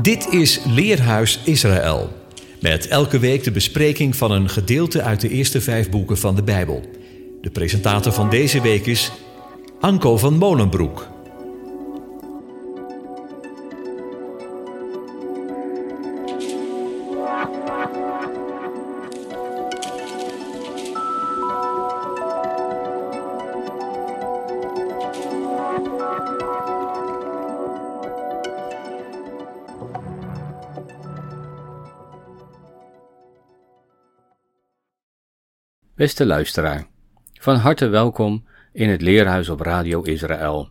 Dit is Leerhuis Israël. Met elke week de bespreking van een gedeelte uit de eerste vijf boeken van de Bijbel. De presentator van deze week is Anko van Molenbroek. Beste luisteraar, van harte welkom in het Leerhuis op Radio Israël.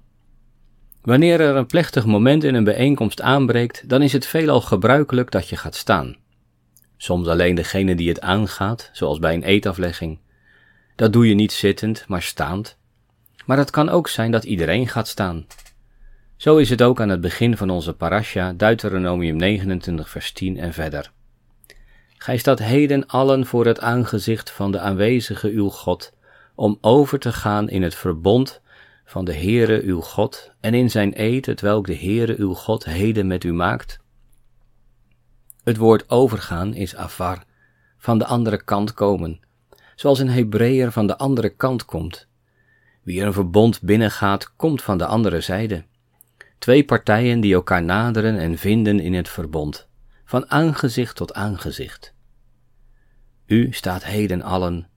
Wanneer er een plechtig moment in een bijeenkomst aanbreekt, dan is het veelal gebruikelijk dat je gaat staan. Soms alleen degene die het aangaat, zoals bij een eetaflegging. Dat doe je niet zittend, maar staand. Maar het kan ook zijn dat iedereen gaat staan. Zo is het ook aan het begin van onze parasha, Deuteronomium 29, vers 10 en verder. Gij staat heden allen voor het aangezicht van de aanwezige uw God, om over te gaan in het verbond van de Heere uw God en in zijn eed, het welk de Heere uw God heden met u maakt. Het woord overgaan is afar, van de andere kant komen, zoals een Hebreeër van de andere kant komt. Wie een verbond binnengaat, komt van de andere zijde. Twee partijen die elkaar naderen en vinden in het verbond van aangezicht tot aangezicht. U staat heden allen.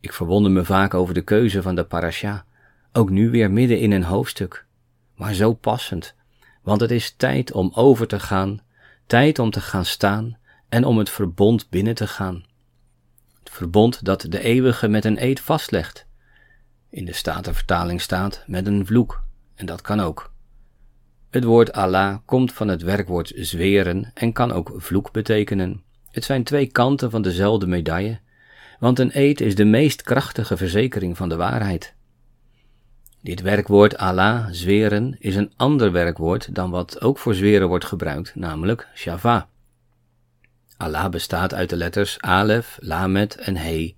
Ik verwonder me vaak over de keuze van de parasha, ook nu weer midden in een hoofdstuk, maar zo passend, want het is tijd om over te gaan, tijd om te gaan staan en om het verbond binnen te gaan. Het verbond dat de eeuwige met een eed vastlegt. In de Statenvertaling staat met een vloek, en dat kan ook. Het woord Allah komt van het werkwoord zweren en kan ook vloek betekenen. Het zijn twee kanten van dezelfde medaille, want een eed is de meest krachtige verzekering van de waarheid. Dit werkwoord Allah, zweren, is een ander werkwoord dan wat ook voor zweren wordt gebruikt, namelijk shava. Allah bestaat uit de letters Alef, Lamet en He.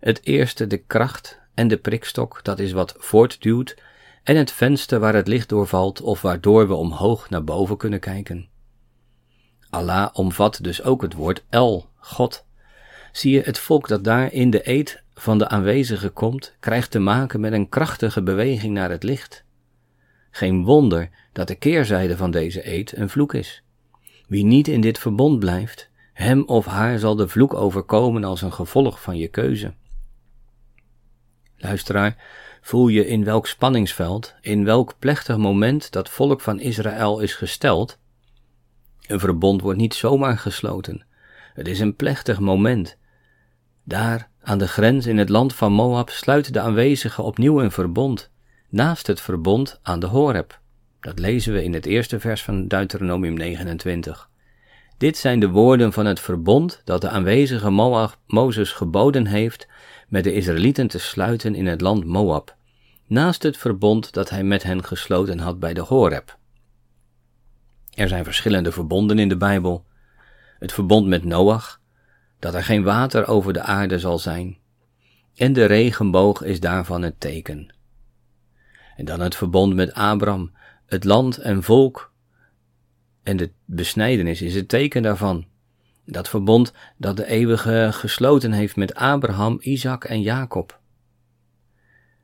Het eerste de kracht en de prikstok, dat is wat voortduwt en het venster waar het licht doorvalt of waardoor we omhoog naar boven kunnen kijken. Allah omvat dus ook het woord El, God. Zie je, het volk dat daar in de eed van de aanwezige komt, krijgt te maken met een krachtige beweging naar het licht. Geen wonder dat de keerzijde van deze eed een vloek is. Wie niet in dit verbond blijft, hem of haar zal de vloek overkomen als een gevolg van je keuze. Luisteraar, voel je in welk spanningsveld, in welk plechtig moment dat volk van Israël is gesteld. Een verbond wordt niet zomaar gesloten. Het is een plechtig moment. Daar, aan de grens in het land van Moab, sluiten de aanwezigen opnieuw een verbond, naast het verbond aan de Horeb. Dat lezen we in het eerste vers van Deuteronomium 29. Dit zijn de woorden van het verbond dat de aanwezige Moab Mozes geboden heeft met de Israëlieten te sluiten in het land Moab, naast het verbond dat hij met hen gesloten had bij de Horeb. Er zijn verschillende verbonden in de Bijbel. Het verbond met Noach, dat er geen water over de aarde zal zijn, en de regenboog is daarvan het teken. En dan het verbond met Abraham, het land en volk, en de besnijdenis is het teken daarvan. Dat verbond dat de eeuwige gesloten heeft met Abraham, Isaac en Jacob.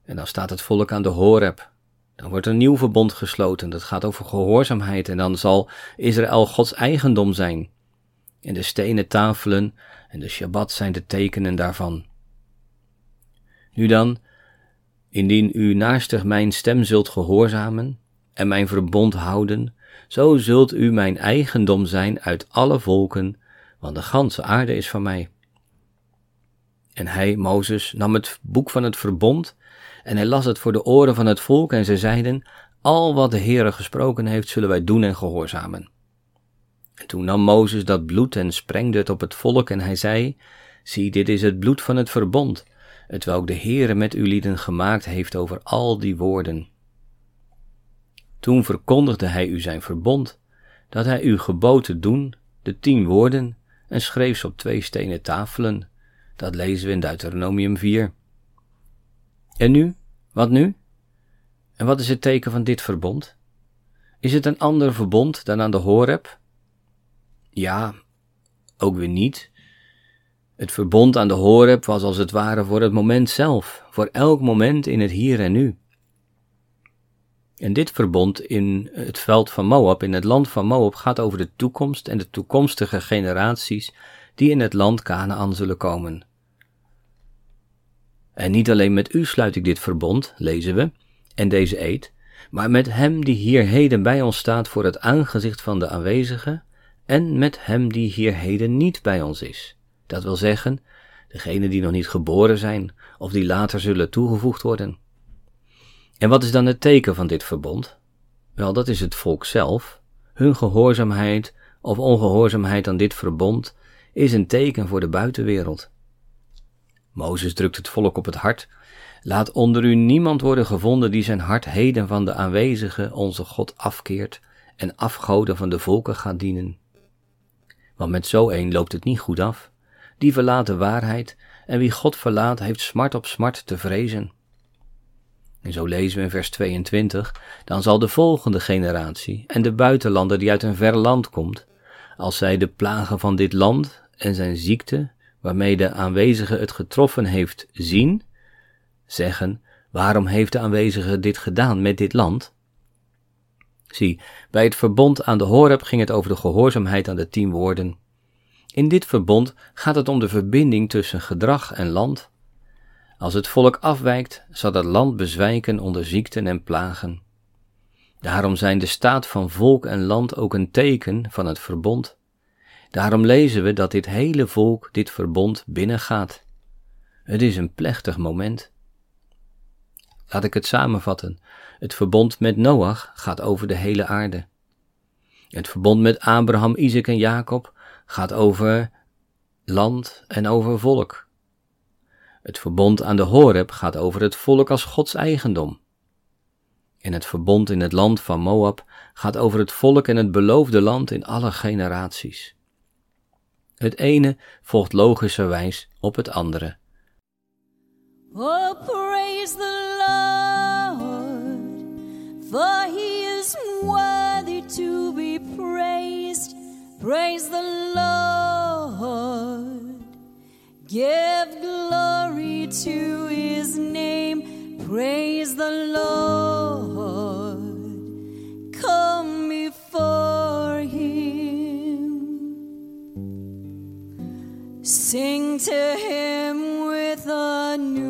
En dan staat het volk aan de Horeb. Dan wordt een nieuw verbond gesloten. Dat gaat over gehoorzaamheid. En dan zal Israël Gods eigendom zijn. En de stenen tafelen en de Shabbat zijn de tekenen daarvan. Nu dan, indien u naastig mijn stem zult gehoorzamen en mijn verbond houden, zo zult u mijn eigendom zijn uit alle volken want de ganse aarde is van mij. En hij, Mozes, nam het boek van het verbond en hij las het voor de oren van het volk en ze zeiden, al wat de Heere gesproken heeft, zullen wij doen en gehoorzamen. En toen nam Mozes dat bloed en sprengde het op het volk en hij zei, zie, dit is het bloed van het verbond, het welk de Heere met u lieden gemaakt heeft over al die woorden. Toen verkondigde hij u zijn verbond, dat hij u gebood doen, de tien woorden, en schreef ze op twee stenen tafelen. Dat lezen we in Deuteronomium 4. En nu? Wat nu? En wat is het teken van dit verbond? Is het een ander verbond dan aan de Horeb, Ja, ook weer niet. Het verbond aan de Horeb was als het ware voor het moment zelf, voor elk moment in het hier en nu. En dit verbond in het veld van Moab, in het land van Moab, gaat over de toekomst en de toekomstige generaties die in het land Canaan zullen komen. En niet alleen met u sluit ik dit verbond, lezen we, en deze eed, maar met hem die hier heden bij ons staat voor het aangezicht van de aanwezigen, en met hem die hier heden niet bij ons is. Dat wil zeggen, degenen die nog niet geboren zijn, of die later zullen toegevoegd worden. En wat is dan het teken van dit verbond? Wel, dat is het volk zelf. Hun gehoorzaamheid of ongehoorzaamheid aan dit verbond is een teken voor de buitenwereld. Mozes drukt het volk op het hart. Laat onder u niemand worden gevonden die zijn hart heden van de aanwezige, onze God, afkeert en afgoden van de volken gaat dienen. Want met zo een loopt het niet goed af. Die verlaat de waarheid, en wie God verlaat, heeft smart op smart te vrezen. En zo lezen we in vers 22, dan zal de volgende generatie en de buitenlander die uit een ver land komt, als zij de plagen van dit land en zijn ziekte, waarmee de aanwezige het getroffen heeft, zien, zeggen, waarom heeft de aanwezige dit gedaan met dit land? Zie, bij het verbond aan de Horeb ging het over de gehoorzaamheid aan de tien woorden. In dit verbond gaat het om de verbinding tussen gedrag en land. Als het volk afwijkt, zal dat land bezwijken onder ziekten en plagen. Daarom zijn de staat van volk en land ook een teken van het verbond. Daarom lezen we dat dit hele volk dit verbond binnengaat. Het is een plechtig moment. Laat ik het samenvatten. Het verbond met Noach gaat over de hele aarde. Het verbond met Abraham, Isaac en Jacob gaat over land en over volk. Het verbond aan de Horeb gaat over het volk als Gods eigendom. En het verbond in het land van Moab gaat over het volk en het beloofde land in alle generaties. Het ene volgt logischerwijs op het andere. Oh, praise the Lord, for he is worthy to be praised. Praise the Lord. Give glory to his name. Praise the Lord. Come before him. Sing to him with a new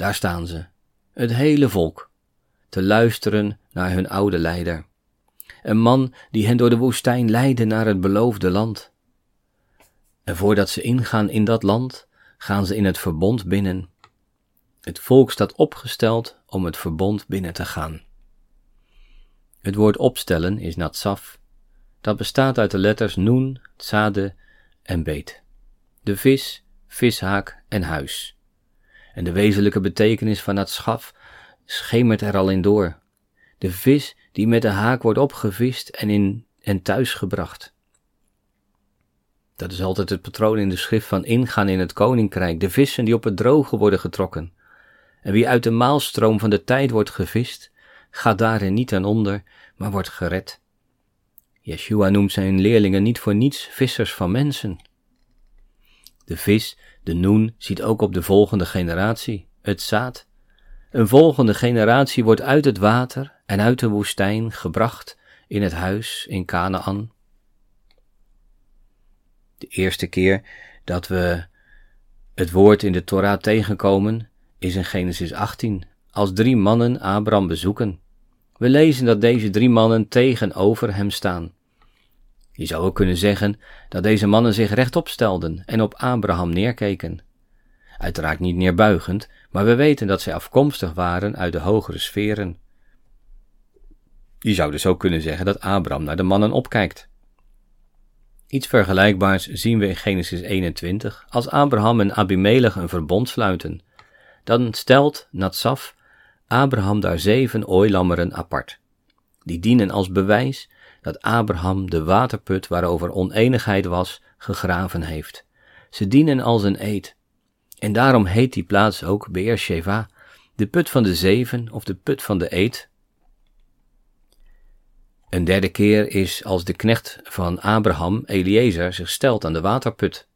Daar staan ze, het hele volk, te luisteren naar hun oude leider. Een man die hen door de woestijn leidde naar het beloofde land. En voordat ze ingaan in dat land, gaan ze in het verbond binnen. Het volk staat opgesteld om het verbond binnen te gaan. Het woord opstellen is natsaf. Dat bestaat uit de letters noen, tsade en beet. De vis, vishaak en huis. En de wezenlijke betekenis van het schaf schemert er al in door. De vis die met de haak wordt opgevist en, in, en thuisgebracht. Dat is altijd het patroon in de schrift van ingaan in het koninkrijk, de vissen die op het droge worden getrokken. En wie uit de maalstroom van de tijd wordt gevist, gaat daarin niet aan onder, maar wordt gered. Yeshua noemt zijn leerlingen niet voor niets vissers van mensen. De vis, de noen, ziet ook op de volgende generatie, het zaad. Een volgende generatie wordt uit het water en uit de woestijn gebracht in het huis in Canaan. De eerste keer dat we het woord in de Torah tegenkomen is in Genesis 18, als drie mannen Abraham bezoeken. We lezen dat deze drie mannen tegenover hem staan. Je zou ook kunnen zeggen dat deze mannen zich rechtop stelden en op Abraham neerkeken. Uiteraard niet neerbuigend, maar we weten dat zij afkomstig waren uit de hogere sferen. Je zou dus ook kunnen zeggen dat Abraham naar de mannen opkijkt. Iets vergelijkbaars zien we in Genesis 21 als Abraham en Abimelech een verbond sluiten. Dan stelt Natsaf Abraham daar zeven ooilammeren apart. Die dienen als bewijs dat Abraham de waterput waarover oneenigheid was, gegraven heeft. Ze dienen als een eed. En daarom heet die plaats ook Beersheva, de put van de zeven of de put van de eed. Een derde keer is als de knecht van Abraham, Eliezer, zich stelt aan de waterput.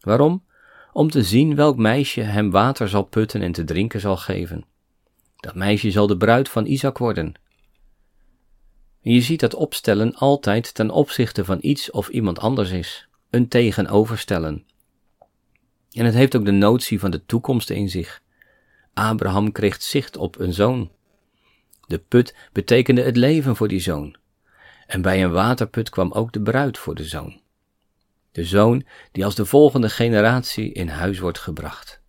Waarom? Om te zien welk meisje hem water zal putten en te drinken zal geven. Dat meisje zal de bruid van Isaac worden. En je ziet dat opstellen altijd ten opzichte van iets of iemand anders is, een tegenoverstellen. En het heeft ook de notie van de toekomst in zich. Abraham kreeg zicht op een zoon. De put betekende het leven voor die zoon. En bij een waterput kwam ook de bruid voor de zoon. De zoon die als de volgende generatie in huis wordt gebracht.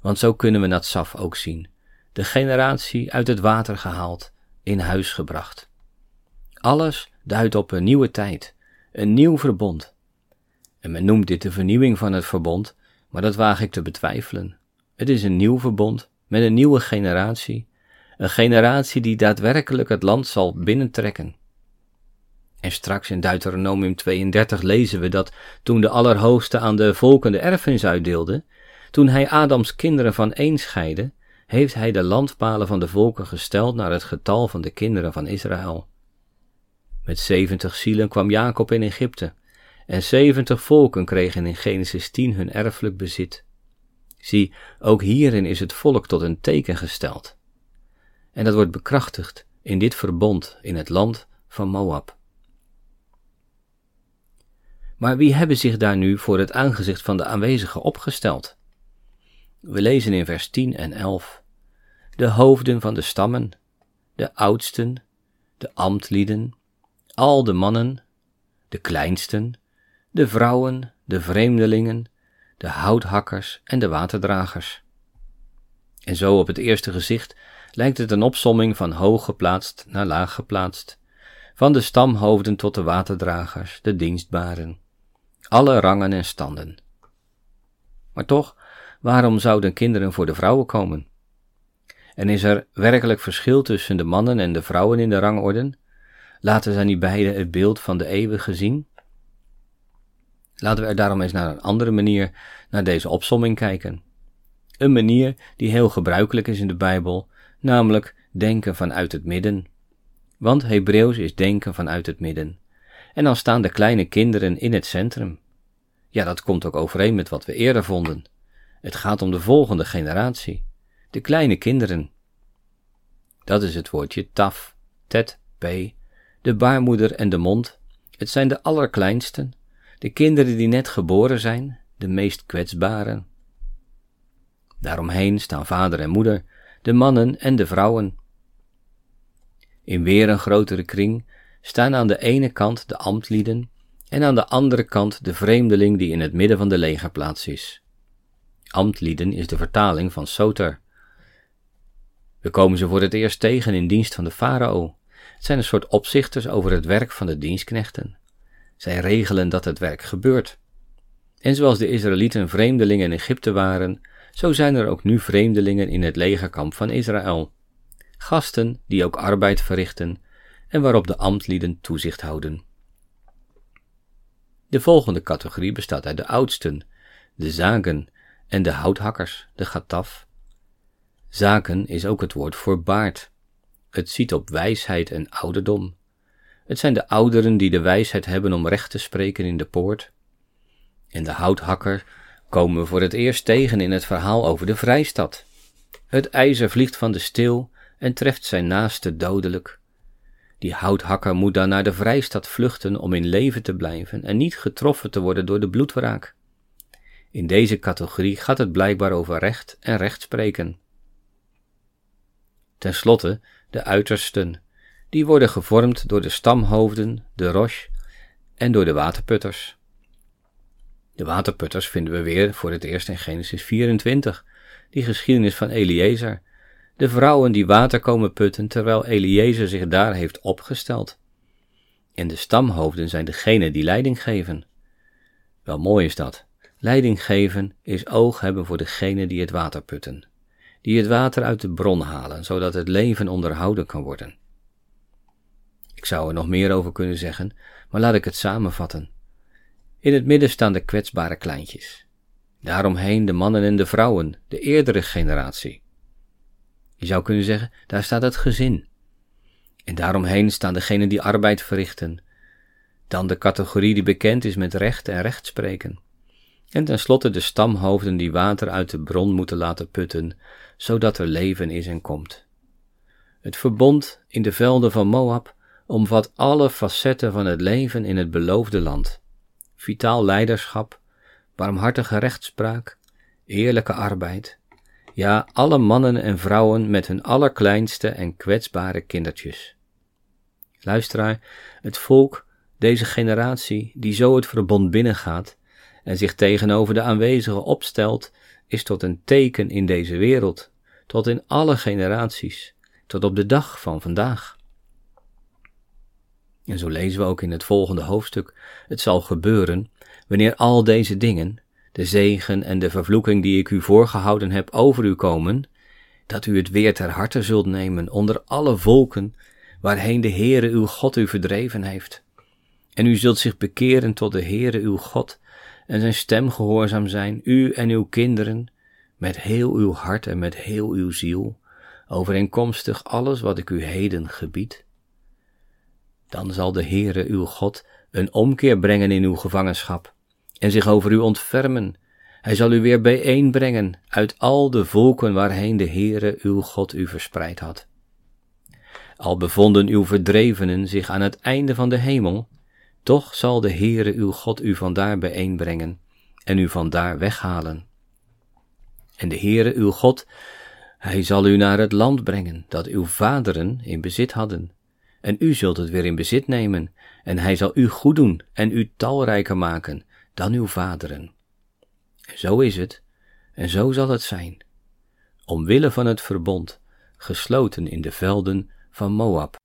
Want zo kunnen we Natsaf ook zien. De generatie uit het water gehaald, in huis gebracht. Alles duidt op een nieuwe tijd, een nieuw verbond. En men noemt dit de vernieuwing van het verbond, maar dat waag ik te betwijfelen. Het is een nieuw verbond met een nieuwe generatie, een generatie die daadwerkelijk het land zal binnentrekken. En straks in Deuteronomium 32 lezen we dat toen de Allerhoogste aan de volken de erfenis uitdeelde, toen hij Adams kinderen van één scheidde, heeft hij de landpalen van de volken gesteld naar het getal van de kinderen van Israël. Met zeventig zielen kwam Jacob in Egypte, en zeventig volken kregen in Genesis 10 hun erfelijk bezit. Zie, ook hierin is het volk tot een teken gesteld. En dat wordt bekrachtigd in dit verbond in het land van Moab. Maar wie hebben zich daar nu voor het aangezicht van de aanwezigen opgesteld? We lezen in vers 10 en 11. De hoofden van de stammen, de oudsten, de ambtlieden, al de mannen, de kleinsten, de vrouwen, de vreemdelingen, de houthakkers en de waterdragers. En zo op het eerste gezicht lijkt het een opsomming van hoog geplaatst naar laag geplaatst, van de stamhoofden tot de waterdragers, de dienstbaren, alle rangen en standen. Maar toch, waarom zouden kinderen voor de vrouwen komen? En is er werkelijk verschil tussen de mannen en de vrouwen in de rangorden? Laten zij niet beide het beeld van de eeuwige zien? Laten we er daarom eens naar een andere manier naar deze opsomming kijken. Een manier die heel gebruikelijk is in de Bijbel, namelijk denken vanuit het midden. Want Hebreeuws is denken vanuit het midden. En dan staan de kleine kinderen in het centrum. Ja, dat komt ook overeen met wat we eerder vonden. Het gaat om de volgende generatie, de kleine kinderen. Dat is het woordje taf, tet, p, de baarmoeder en de mond. Het zijn de allerkleinsten, de kinderen die net geboren zijn, de meest kwetsbaren. Daaromheen staan vader en moeder, de mannen en de vrouwen. In weer een grotere kring staan aan de ene kant de ambtlieden en aan de andere kant de vreemdeling die in het midden van de legerplaats is. Ambtlieden is de vertaling van soter. We komen ze voor het eerst tegen in dienst van de farao. Zijn een soort opzichters over het werk van de dienstknechten. Zij regelen dat het werk gebeurt. En zoals de Israëlieten vreemdelingen in Egypte waren, zo zijn er ook nu vreemdelingen in het legerkamp van Israël. Gasten die ook arbeid verrichten en waarop de ambtlieden toezicht houden. De volgende categorie bestaat uit de oudsten, de zagen en de houthakkers, de gataf. Zaken is ook het woord voor baard. Het ziet op wijsheid en ouderdom. Het zijn de ouderen die de wijsheid hebben om recht te spreken in de poort. En de houthakker komen we voor het eerst tegen in het verhaal over de vrijstad. Het ijzer vliegt van de steel en treft zijn naaste dodelijk. Die houthakker moet dan naar de vrijstad vluchten om in leven te blijven en niet getroffen te worden door de bloedwraak. In deze categorie gaat het blijkbaar over recht en rechtspreken. Ten slotte de uitersten, die worden gevormd door de stamhoofden, de roche en door de waterputters. De waterputters vinden we weer voor het eerst in Genesis 24, die geschiedenis van Eliezer, de vrouwen die water komen putten terwijl Eliezer zich daar heeft opgesteld. En de stamhoofden zijn degenen die leiding geven. Wel mooi is dat. Leiding geven is oog hebben voor degenen die het water putten, die het water uit de bron halen, zodat het leven onderhouden kan worden. Ik zou er nog meer over kunnen zeggen, maar laat ik het samenvatten. In het midden staan de kwetsbare kleintjes. Daaromheen de mannen en de vrouwen, de eerdere generatie. Je zou kunnen zeggen, daar staat het gezin. En daaromheen staan degenen die arbeid verrichten. Dan de categorie die bekend is met recht en rechtspreken. En tenslotte de stamhoofden die water uit de bron moeten laten putten, zodat er leven is en komt. Het verbond in de velden van Moab omvat alle facetten van het leven in het beloofde land. Vitaal leiderschap, barmhartige rechtspraak, eerlijke arbeid, ja, alle mannen en vrouwen met hun allerkleinste en kwetsbare kindertjes. Luisteraar, het volk, deze generatie, die zo het verbond binnengaat en zich tegenover de aanwezigen opstelt, is tot een teken in deze wereld, tot in alle generaties, tot op de dag van vandaag. En zo lezen we ook in het volgende hoofdstuk: Het zal gebeuren wanneer al deze dingen, de zegen en de vervloeking die ik u voorgehouden heb, over u komen, dat u het weer ter harte zult nemen onder alle volken waarheen de Heere uw God u verdreven heeft. En u zult zich bekeren tot de Heere uw God en zijn stem gehoorzaam zijn, u en uw kinderen, met heel uw hart en met heel uw ziel, overeenkomstig alles wat ik u heden gebied. Dan zal de Heere uw God een omkeer brengen in uw gevangenschap en zich over u ontfermen. Hij zal u weer bijeenbrengen uit al de volken waarheen de Heere uw God u verspreid had. Al bevonden uw verdrevenen zich aan het einde van de hemel, toch zal de Heere uw God u vandaar bijeenbrengen en u vandaar weghalen. En de Heere uw God, hij zal u naar het land brengen dat uw vaderen in bezit hadden, en u zult het weer in bezit nemen, en hij zal u goed doen en u talrijker maken dan uw vaderen. En zo is het, en zo zal het zijn, omwille van het verbond, gesloten in de velden van Moab.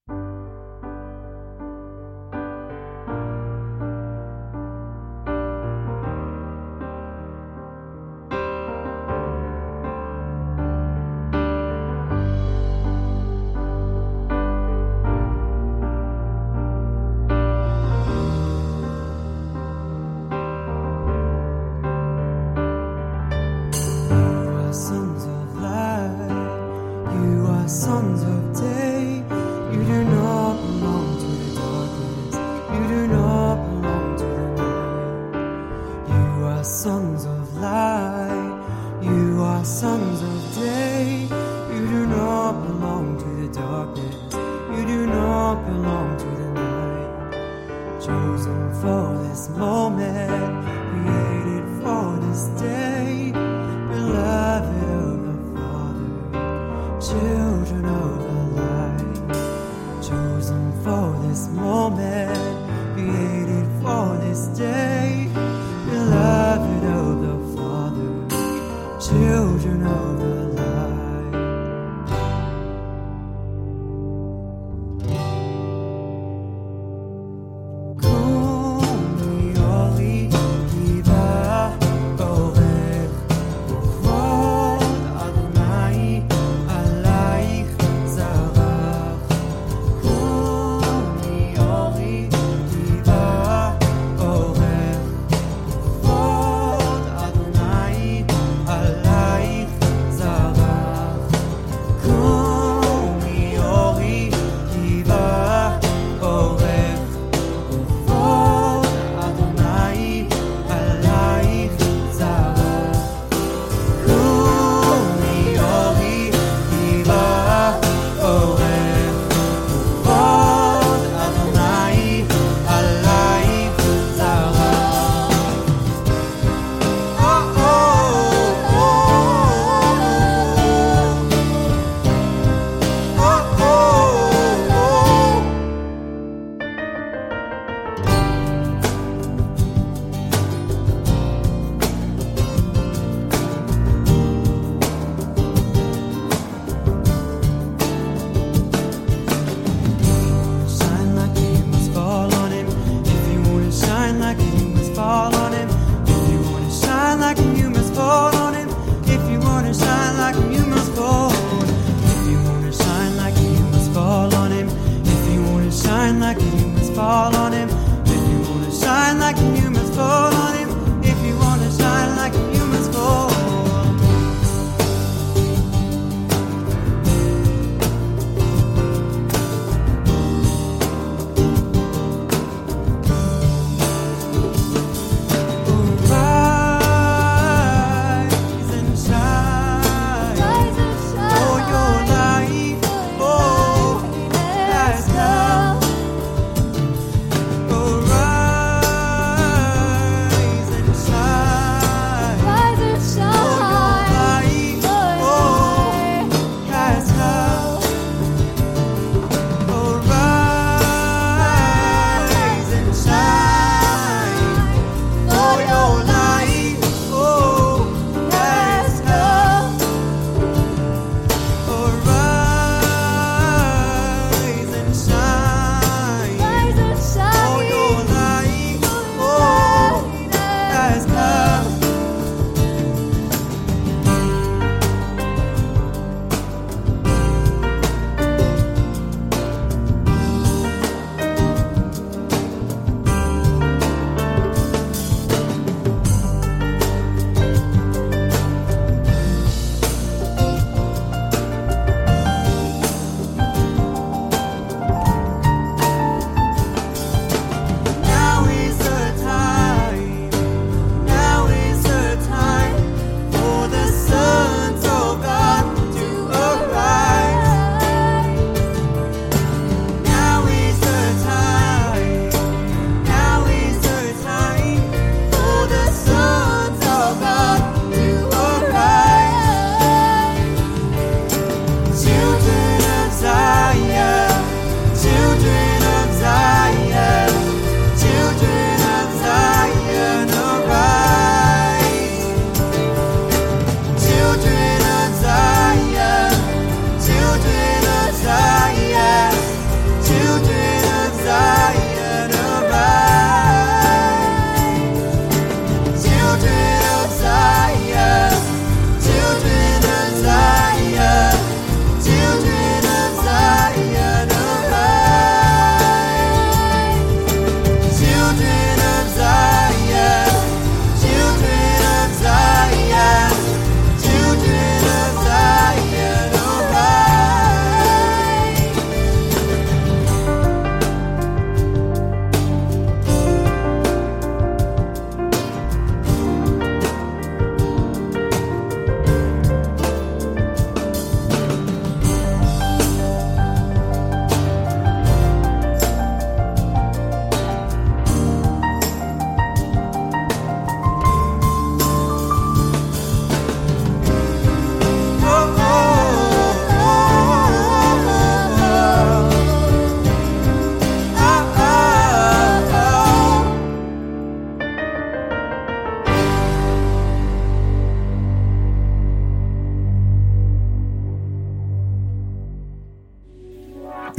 like you must fall on him. If you wanna shine like